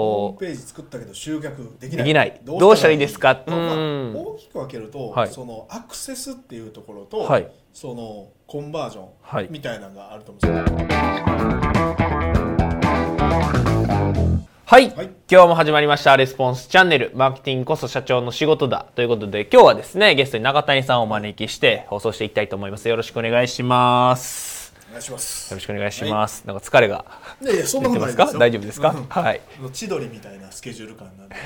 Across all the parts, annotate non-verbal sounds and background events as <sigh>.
こページ作ったけど集客できない。できない。どうしたらいい？ですか？まあまあうん。大きく分けると、はい。そのアクセスっていうところと、はい。そのコンバージョはい。ンみたいなのがあると思うんですよ、はい、はい。今日も始まりました。レスポンスチャンネル。マーケティングこそ社長の仕事だ。ということで今日はですねゲストに中谷さんをお招きして放送していきたいと思います。よろしくお願いしますお願いします。よろしくお願いします、なんか疲れがいやいやそんな出ことないてますか？大丈夫ですか、うん。はい。千鳥みたいなスケジュール感なんで。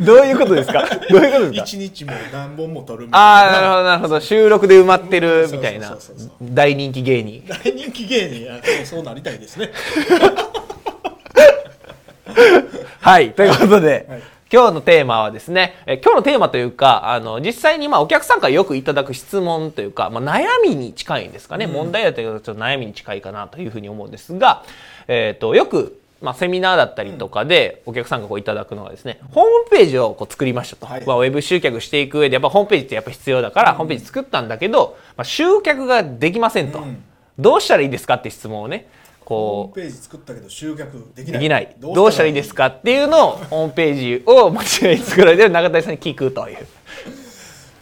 <laughs> どういうことですか？どういうことですか？一日も何本も撮るみたいな。ああなるほどなるほど。収録で埋まってるみたいな大人気芸人。大人気芸人。あそうそうなりたいですね。<laughs> はい、ということで、はい今日のテーマはですね、え今日のテーマというか、あの、実際にまあお客さんからよくいただく質問というか、まあ悩みに近いんですかね、問題だというかちょっと悩みに近いかなというふうに思うんですが、えっ、と、よく、まあ、セミナーだったりとかでお客さんがこういただくのがですね、ホームページをこう作りましたと。はい。まあ、ウェブ集客していく上でやっぱホームページってやっぱ必要だから、ホームページ作ったんだけど、まあ、集客ができませんと。うん。どうしたらいいですかって質問をね、ホーこう、ムページ作ったけど集客できない。できない。どうしたらいいですかっていうのをホームページを <laughs> 間違いに作られてる中谷さんに聞くという。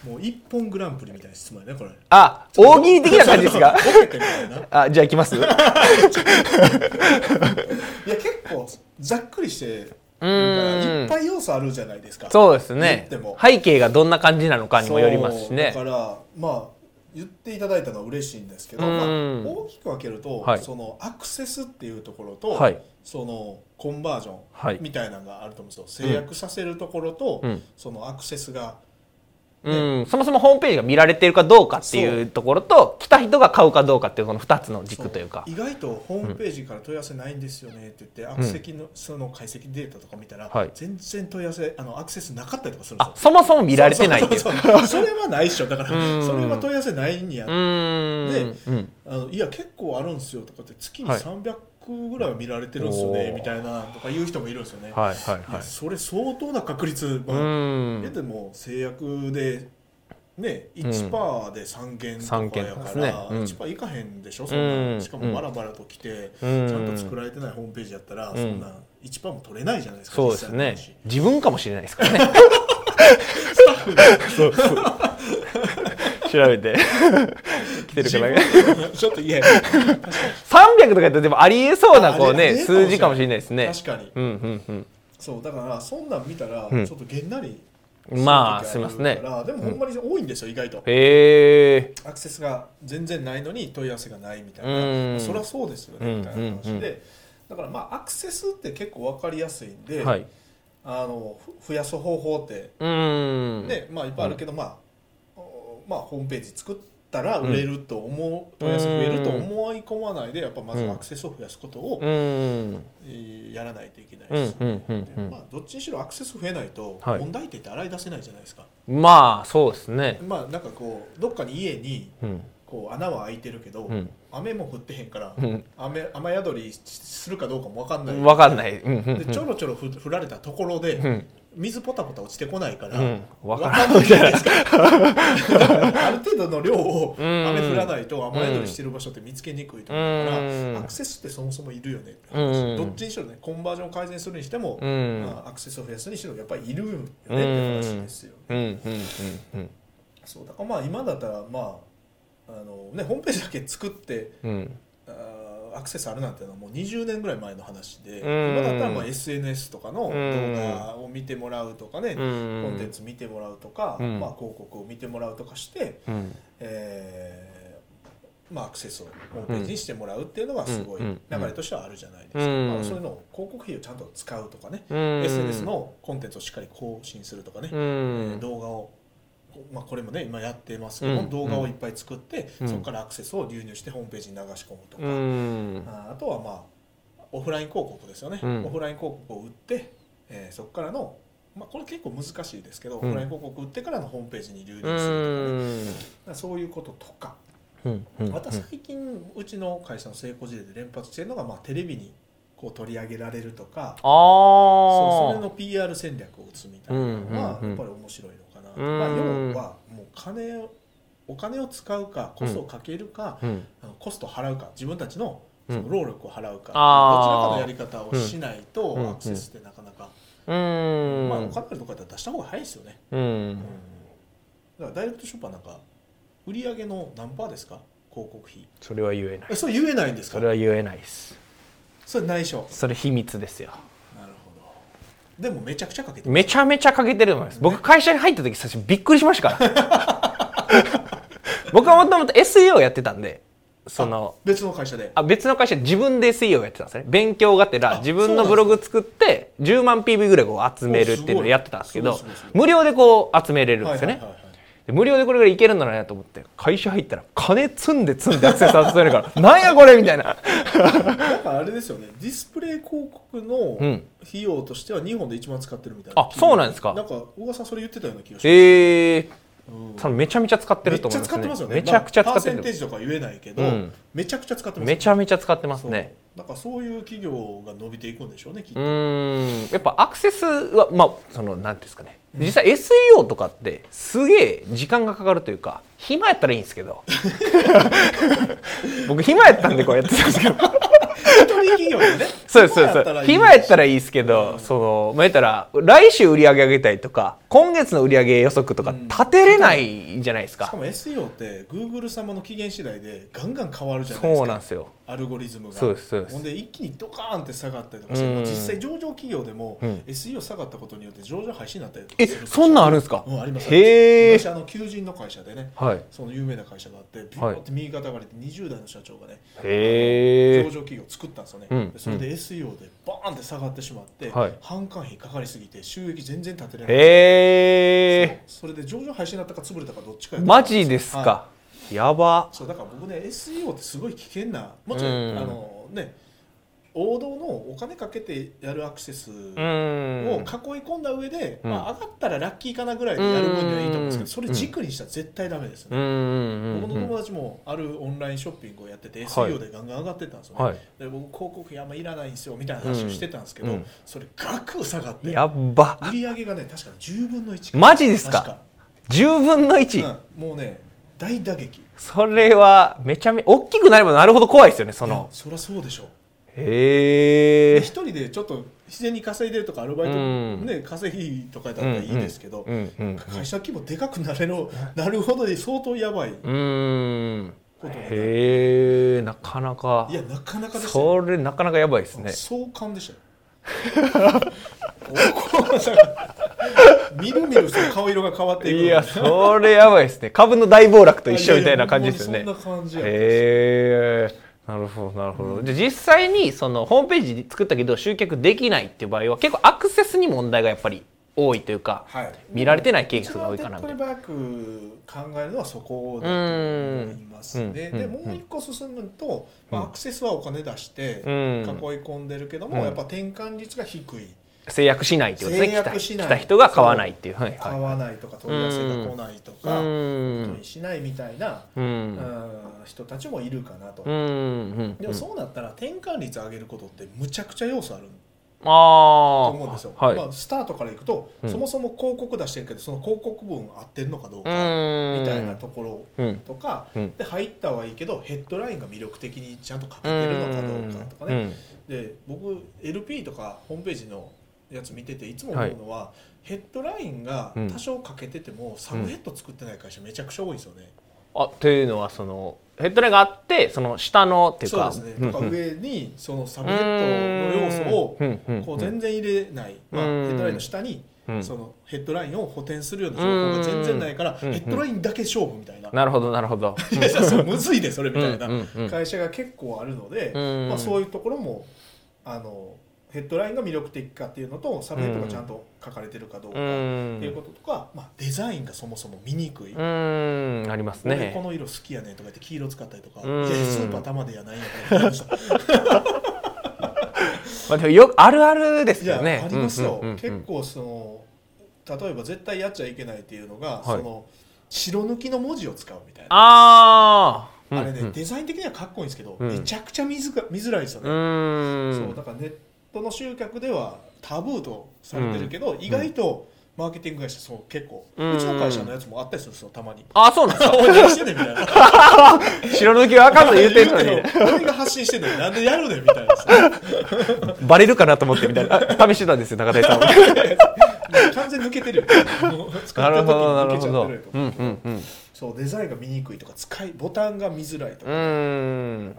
もう一本グランプリみたいな質問やねこれ。あ大喜利的な感じですがボケてみたいな。いあじゃあいきます？<laughs> や結構ざっくりしてるからーん。いっぱい要素あるじゃないですか。そうです言ねっても。背景がどんな感じなのかにもよりますしね。だからまあ言っていただいたのは嬉しいんですけど、まあ、うん大きく分けると、はい。そのアクセスっていうところと、はい。そのコンバージはい。ョンみたいなのがあると思うんですよ、制約させるところと、うん。そのアクセスがうん、そもそもホームページが見られてるかどうかっていうところと来た人が買うかどうかっていうこの2つの軸というか。意外とホームページから問い合わせないんですよねって言って、うん、アクセスのその解析データとか見たら、はい、全然問い合わせあのアクセスなかったりとかするんですよ。そもそも見られてないっていう。それはないっしょ。だからそれは問い合わせないんや。で、うん、あのいや結構あるんですよとかって月に300ぐらいは見られてるんですよねみたいなとか言う人もいるんですよね。はいはいはい、それ相当な確率、まあ、出でも制約で、ね、1%で3件とかやから、うんね。うん、1%いかへんでしょそんなしかもバラバラと来て、ちゃんと作られてないホームページやったら、そんな1%も取れないじゃないですか、そうですね。自分かもしれないですからね。<laughs> <laughs> スタッフで。そうそう。調べて。<laughs> 来てるからね <laughs> ちょっと嫌や300とかやったらでもありえそうなこうね数字かもしれないですね。確かに。うんうんそうだからそんなん見たら、うん。ちょっとげんなりうんまあすすみますねる時あるからでもほんまに多いんですよ、意外と。へえアクセスが全然ないのに問い合わせがないみたいうん。なそりゃそうですよねみたいな話で、うんうんうんだからまあアクセスって結構分かりやすいんで、はい。あのふ増やす方法ってうーん。ね、まあいっぱいあるけど、まあおまあホームページ作ったら売れると思う、問い合わせ増えると思い込まないでやっぱまずアクセスを増やすことを、やらないといけない。です、うんうんうんうん。まあどっちにしろアクセス増えないとはい。問題点って洗い出せないじゃないですか、まあそうですね。まあなんかこうどっかに家にうん。こう穴は開いてるけど、うん。雨も降ってへんから、うん。雨雨宿りするかどうかも分かんない。分かんない。うんうんでちょろちょろふ降られたところで、うん水ポタポタ落ちてこないから、うん分分かからんないじゃないですか。<laughs> ある程度の量をうん。雨降らないと雨宿りしてる場所って見つけにくいと思うから、うん。アクセスってそもそもいるよねってうん。話、どっちにしろねコンバージョンを改善するにしても、うん。まあアクセスを増やすにしろやっぱりいるよねって話ですよ、うんうんうんうん。そうだからまあ今だったらまああのねホームページだけ作ってうん。あーアクセスあるなんていうのはもう20年ぐらい前の話で、うん。今だったらまあ SNS とかの動うん。画を見てもらうとかね、うん。コンテンツ見てもらうとか、うん。まあ、広告を見てもらうとかして、うん。えーまあ、アクセスをホームページにしてもらうっていうのがすごいうん。流れとしてはあるじゃないですか、うん。まあ、そういうのを広告費をちゃんと使うとかね、うん。SNS のコンテンツをしっかり更新するとかね、動画をまあ、これもね今やってますけども、うん動画をいっぱい作って、うん。そこからアクセスを流入してホームページに流し込むとか、うん。ああとはまあオフライン広告ですよね、うん。オフライン広告を売って、えーそこからの、まあ、これ結構難しいですけど、うん。オフライン広告を売ってからのホームページに流入するとうかね、そういうこととか、また最近うちの会社の成功事例で連発してるのが、まあ、テレビにこう取り上げられるとかあそうそれあの PR 戦略を打つみたいなのはやっぱり面白いのまあ、要はもう金をお金を使うかコストをかけるか、うん。コストを払うか自分たちのその労力を払うか、どちらかのやり方をしないとうんアクセスってなかなか、うーん。まあお金あるとかだったら出した方が早いですよね、うん。だからダイレクトショップはなんか売り上げの何パーですか？広告費。それは言えない。えそれ言えないんですか？それは言えないです。それ内緒。それ秘密ですよ。でもめちゃくちゃかけてめちゃめちゃかけてると思います。僕会社に入った時最初びっくりしましたから。<laughs> 僕はもともと SEO やってたんで、その、別の会社であ別の会社で自分で SEO やってたんですね。勉強がてらあ自分のブログ作って10万 PV ぐらいこう集めるっていうのをやってたんですけど無料でこう集めれるんですよね。はいはいはいはいで無料でこれぐらいいけるんだなと思って会社入ったら金積んで積んでアクセス集めるからなんやこれみたいな。なんかあれですよね。ディスプレイ広告のうん。費用としては日本で一番使ってるみたいな。あそうなんですか。なんか小川さんそれ言ってたような気がします、ええうん。めちゃめちゃ使ってると思います使ってますよね。めちゃくちゃ使ってまあパーセンテーるジとか言えないけど、うん。めちゃくちゃ使ってますめちゃめちゃ使ってますね。なんかそういう企業が伸びていくんでしょうねきっうと、ーん。やっぱアクセスはまあそのなんていうんですかね実際 SEO とかってすげえ時間がかかるというか暇やったらいいんですけど。<laughs> 僕暇やったんでこうやってたんですけど。ね。そうですそうです。暇やったらいいです。けど、そのまあ言ったら来週売り上げ上げたいとか今月の売り上げ予測とかうん。立てれないじゃないですか、しかも SEO って Google 様の期限次第でガンガン変わるじゃないですか。そうなんですよアルゴリズムが。そうですそうです。ほんで一気にドカーンって下がったりとかして、うん。実際上場企業でもうん。SEO 下がったことによって上場廃止になったりとかえする。会社そんなんあるんですか？うん、あります。へえ昔あの求人の会社でね。はい。その有名な会社があってビューって右肩上がりで20代の社長がねへえ上場企業を作ったんですよね、うんでそれで SEO でバーンって下がってしまって、はい。販管費かかりすぎて収益全然立てれないへえそう。それで上場廃止になったか潰れたかどっちかやったマジですか、はやば。そうだから僕ね SEO ってすごい危険なもちろん、うん。あのね王道のお金かけてやるアクセスをう囲いん込んだ上で、うん。まあ、上がったらラッキーかなぐらいでやる分にはいいと思うんですけうん。どそれ軸にしたら絶対ダメです。よね、ん。うん。僕の友達もあるオンラインショッピングをやっててはい。SEO でガンガン上がってたんですよね、はい。で僕広告費あんまいらないんですよみたいな話をしてたんですけど、うん。うん。それガク下がってやっば。売り上げがね確か10分の1マジですか？確10分の1、うん。もうね大打撃。それはめちゃめ大きくなればなるほど怖いですよねその。そりゃそうでしょう。へえ一人でちょっと自然に稼いでるとかアルバイト、うん。ね稼ぎとかだったらいいですけど、うんうん会社規模でかくなれるなるほどで相当やばい。うん。へえなかなか。いやなかなかですよ。それなかなかやばいですね。壮観でしたよ。<laughs> おみるみるその顔色が変わっていくいやそれやばいですね。株の大暴落と一緒みたいな感じですよね。へえなるほどなるほど、じゃあ実際にそのホームページ作ったけど集客できないっていう場合は結構アクセスに問題がやっぱり多いというか、はい、見られてないケースが多いかな。一番テックリバック考えるのはそこだと思いますね。うん。でうん。もう一個進むと、まあ、うんアクセスはお金出して囲いうん込んでるけども、うん。やっぱ転換率が低い制約しないっていうことですね。制約しない。来た人が買わないっていう。はい買はわないとか問い合わせが来ないといか、うん。ことにしないみたいな、ううんん人たちもいるかなと。うんうんでもそうなったら転換率上げることってむちゃくちゃ要素ある。とあ思うんですよ。あはい。まあ、スタートからいくと、うん。そもそも広告出してるけどその広告分合ってるのかどうかうん。みたいなところうん。とか、うん。で入ったはいいけどヘッドラインが魅力的にちゃんと書けてるのかどうかとかね、で僕 LP とかホームページのやつ見てていつも思うのは、ヘッドラインが多少欠けてても、サブヘッド作ってない会社めちゃくちゃ多いですよね。あというのはそのヘッドラインがあってその下のっていうか。そうですね、うん。とか上にそのサブヘッドの要素をうん。うん。こう全然入れない、まあ、ヘうん。ッドラインの下にうん。そのヘッドラインを補填するような情報が全然ないからうん。ヘッドラインだけ勝負みたいな。なるほどなるほど。<laughs> いやそれむずいでそれみたいなうん。うん。うん。会社が結構あるので、うん。まあ、そういうところもあのヘッドラインが魅力的かっていうのとサブヘッドがちゃんと書かれてるかどうかうってんいうこととか、まあ、デザインがそもそも見にくい。うんあります俺ね。この色好きやねんとか言って黄色使ったりとか、うん。いやスーパー玉でやないんやか <laughs> まあでもよあるあるですよね。ありますよ、うんうんうん結構その例えば絶対やっちゃいけないっていうのが、はい。その白抜きの文字を使うみたいな。あああれね、うんデザイン的にはかっこいいんですけど、うん。めちゃくちゃ見づか見づらいですよね、うん。そうだからネットの集客ではタブーとされてるけど、意外とマーケティング会社そう結構。うちの会社のやつもあったりするんですよたまに。あ、そうなんですか？おい何してんねんみたいな。<laughs> 白抜きはあかんと言うてんのに。俺が発信してんのになんでやるねんみたいなさ。バレるかなと思ってみたいな。あ試してたんですよ、中谷さん。完全に抜けてるよ。なるほど、なるほど。うんうんうん。そうデザインが見にくいとか使いボタンが見づらいとか、うーん。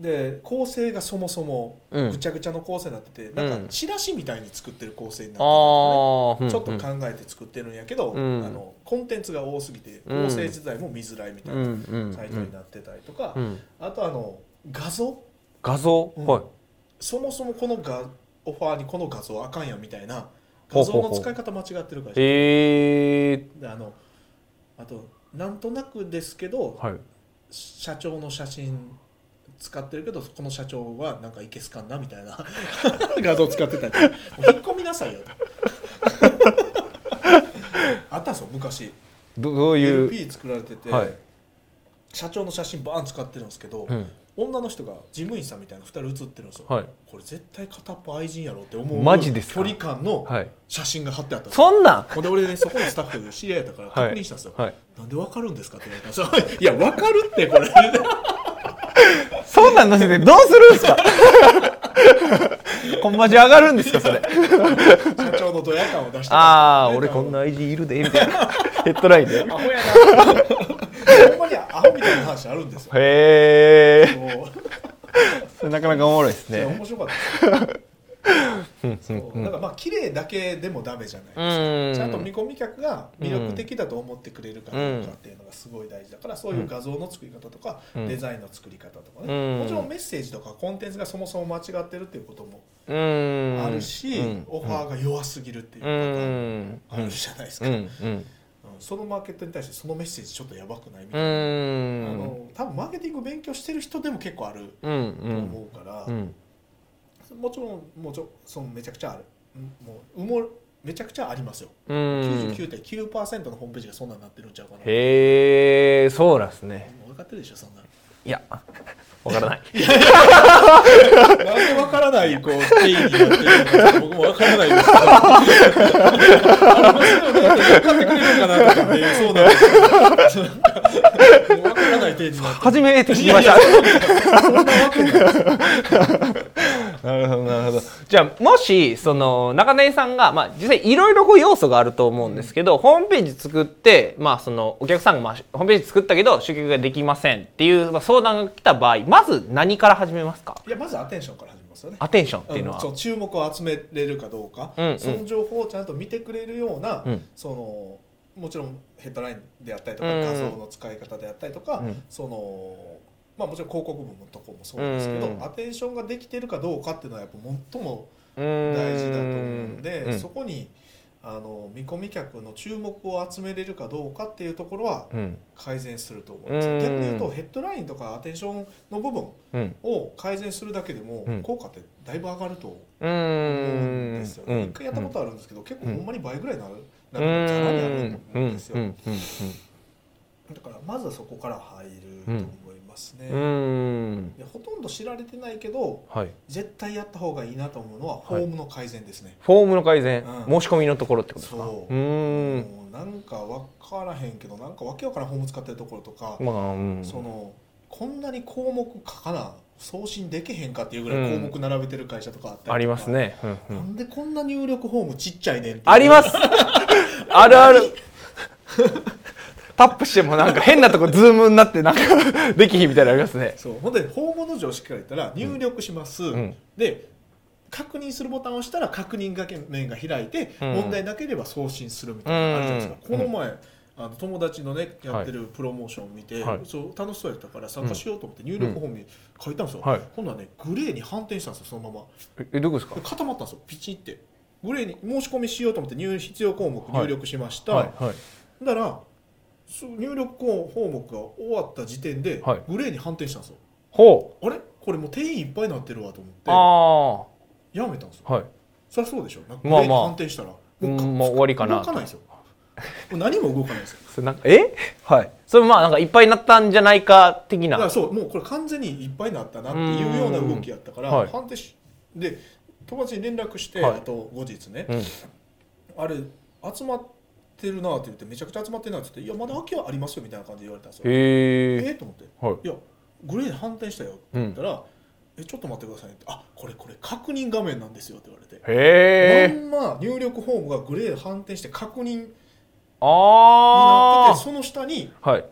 で構成がそもそもうん。ぐちゃぐちゃの構成になってて、なん。うんかチラシみたいに作ってる構成になってるああ、ちょっとうん考えて作ってるんやけど、うん。あのコンテンツが多すぎてうん。構成自体も見づらいみたいうんなうん。サイトになってたりとか、うん。あとあの画像？画像？うん。はい。そもそもこのがオファーにこの画像あかんやんみたいな画像の使い方間違ってるからへえ。であのあとなんとなくですけどはい。社長の写真使ってるけどこの社長はなんかいけすかんなみたいな <laughs> 画像使ってたり引っ込みなさいよ <laughs> あったんですよ昔どどういう？LP 作られてて、はい。社長の写真バーン使ってるんですけど、うん。女の人が事務員さんみたいな2人写ってるんですよ、はい。これ絶対片っぽ愛人やろって思うマジですか？距離感のはい。写真が貼ってあったそんな？んほんで俺ねそこのスタッフで知り合いだから確認したんですよ、はい。なんでわかるんですかって言われたんですよ <laughs> いやわかるってこれそんなんのせてどうするんですか？コンマジ上がるんですかそれ？社長のドヤ感を出してああ、俺こんな ID いるで、みたいな。<laughs> ヘッドラインで。アホやなほんまにアホみたいな話あるんですよへえ。それなかなかおもろいですね。面白かったですうんそうだからまあ綺麗だけでもダメじゃないですかうん。ちゃんと見込み客が魅力的だと思ってくれるかどうかっていうのがすごい大事だからそういう画像の作り方とかうんデザインの作り方とかうんねもちろんメッセージとかコンテンツがそもそも間違ってるっていうこともうん。あるしうんオファーが弱すぎるっていうパうターんン。あるじゃないですかうん。うんうん。そのマーケットに対してそのメッセージちょっとやばくないみうたいなあん。の多分マーケティング勉強してる人でも結構あるうん。と思うからうん。もちろんもちろんそのめちゃくちゃあるうんもう埋もめちゃくちゃありますようん。99.9%のホームページがそんなになってるんちゃうかなへえ、そうなんですね。分かってるでしょそんないや、わからない。なんで分からないこう定義になってるのか僕も分からないです分かってくれるのかなとかねそうなんですよ分からない定義になってる初めて聞きました。そんなわけないなるほど、なるほど。じゃあ、もし、その、中谷さんが、まあ、実際いろいろ要素があると思うんですけど、ホームページ作って、まあ、その、お客さんが、まあ、ホームページ作ったけど、集客ができませんっていう、まあ、相談が来た場合、まず何から始めますか？いやまずアテンションから始めますよね。アテンションっていうのは。う注目を集めれるかどうか、うんうん。その情報をちゃんと見てくれるような、うん。そのもちろんヘッドラインであったりとか、うん。画像の使い方であったりとか、うん。そのまあもちろん広告部のところもそうですけど、うんアテンションができてるかどうかっていうのはやっぱ最も大大事だと思うんで、うんそこにあの見込み客の注目を集めれるかどうかっていうところはうん。改善すると思います、うん逆に言うとヘッドラインとかアテンションの部分うん。を改善するだけでもうん効果ってだいぶ上がると思ううんん。ですよね、うん。一回やったことあるんですけど、結構うんほんまに倍ぐらいになる、うなんかさらにあるん。と思うんですよ、。うん。だからまずはそこから入ると思いますね、うん。でほとんど知られてないけどはい。絶対やった方がいいなと思うのはフォームの改善ですね、フォームの改善、うん申し込みのところってことですか？そうーん。なんか分からへんけどなんかわけわからんフォーム使ってるところとか、まあ、うん。そのこんなに項目書かな送信できへんかっていうぐらい項目並べてる会社とかあったりとか、ありますね。うんう。なんんでこんな入力フォームちっちゃいねんあります <laughs> あるある <laughs> <laughs> タップしてもなんか変なとこズームになってなんか <laughs> できひんみたいなのありますね。そうほんでフォームの常識から言ったら入力します、ん。で確認するボタンを押したら確認画面が開いて、うん。問題なければ送信するみたいなのあるじゃないですか、うん。この前あの友達のねやってるプロモーションを見て、はい。そう楽しそうやったから参加しようと思って入力フォームに書いたんですよ、はい。今度はねグレーに反転したんですよそのまま。え、えどこですか？で固まったんですよピチって。グレーに申し込みしようと思って入必要項目入力しました、はい。はい。だから入力項目が終わった時点で、はい。グレーに反転したんですよ。ほう。あれ？これもう定員いっぱいになってるわと思って。あやめたんですよ。あ。はい。そりゃそうでしょ。なんかまあまあ。グレーに反転したらもうんかもう終わりかな。動かないですよ。もう何も動かないですよ。それなんか、え？<laughs> はい。それまあなんかいっぱいになったんじゃないか的な。だからそうもうこれ完全にいっぱいになったなっていうような動きやったから、うんはい。反転しで友達に連絡して、はい。あと後日ね、うん。あれ集まってるなって言ってめちゃくちゃ集まってるなって言って「いやまだ空きはありますよ」みたいな感じで言われたんですよ。へええーと思って。はい「いやグレーで反転したよ」って言ったら「えちょっと待ってくださいね」って「あこれこれ確認画面なんですよ」って言われて。へえまんま入力フォームがグレーで反転して確認になってあてその下にあはい。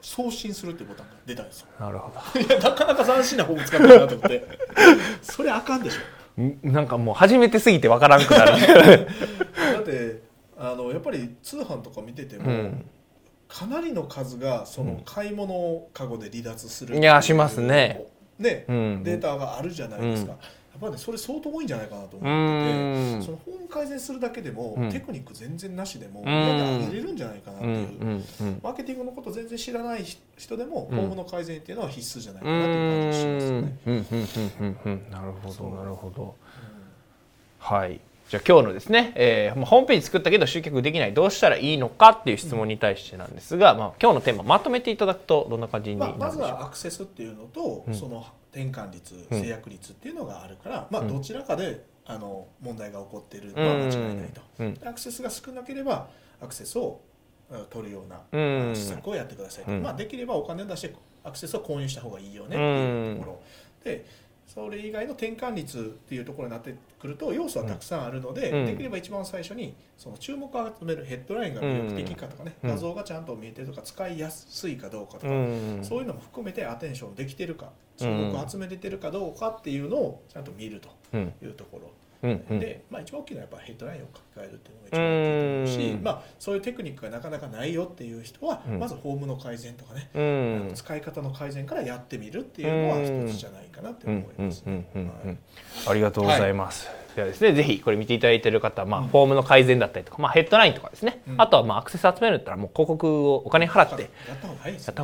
送信するっていうボタンが出たんですよ。なるほど。<laughs> いやなかなか斬新なフォーム使ってるなと思って。<laughs> それあかんでしょ。ん？なんかもう初めてすぎてわからんくなる。<laughs> だってあのやっぱり通販とか見てても、うん。かなりの数がその買い物かごで離脱するいやしますね。ね、うん。データがあるじゃないですか、うん。やっぱりねそれ相当多いんじゃないかなとう思ってて、ん。そのフォーム改善するだけでも、うん。テクニック全然なしでも、ん。上げれるんじゃないかなってういう、マーケティングのこと全然知らない人でも、うん。フォームの改善っていうのは必須じゃないかうんなという感じがしますよね。なるほどなるほどはいじゃあ今日のですね、えーまあホームページ作ったけど集客できないどうしたらいいのかっていう質問に対してなんですが、まあ、今日のテーマまとめていただくとどんな感じになまあ、まずるでしょうか、はアクセスっていうのと、うん。その転換率、うん制約率っていうのがあるから、まあ、うん。どちらかであの問題が起こっているのは間違いないと、うん。アクセスが少なければアクセスをあ取るようなうん。施策をやってくださいまあ、できればお金を出してアクセスを購入した方がいいよねっていうところ、でそれ以外の転換率っていうところになってくると要素はたくさんあるので、うん。できれば一番最初にその注目を集めるヘッドラインが魅力的かとかね、うん。画像がちゃんと見えてるとか使いやすいかどうかとか、うん。そういうのも含めてアテンションできてるか注目を集めれてるかどうかっていうのをちゃんと見るとうんいうところ、うんうん。で、まあ、一番大きいのはやっぱヘッドラインを書き換えるっていうのが一番大きいと思うし、うんまあ、そういうテクニックがなかなかないよっていう人は、うん。まずフォームの改善とかね、うあんの使い方の改善からやってみるっていうのは一つじゃないかなって思いますね。うんうんうんうんはいありがとうございます。ではですね、ぜひこれ見ていただいている方は、まあ、フォームの改善だったりとか、まあ、ヘッドラインとかですね、うん。あとはまあアクセス集めるったら、もう広告をお金払って。やった方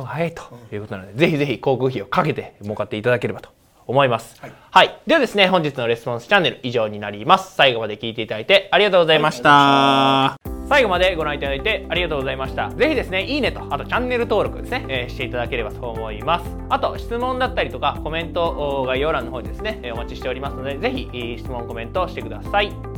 が早いということなので、ぜひぜひ広告費をかけて儲かっていただければと思います。はいはい。ではですね、本日のレスポンスチャンネル以上になります。最後まで聞いていただいてありがとうございました。はい最後までご覧いただいてありがとうございました。ぜひですね、いいねと、あとチャンネル登録ですね、えーしていただければと思います。あと、質問だったりとか、コメントお概要欄の方にですね、えーお待ちしておりますので、ぜひ、えー質問、コメントしてください。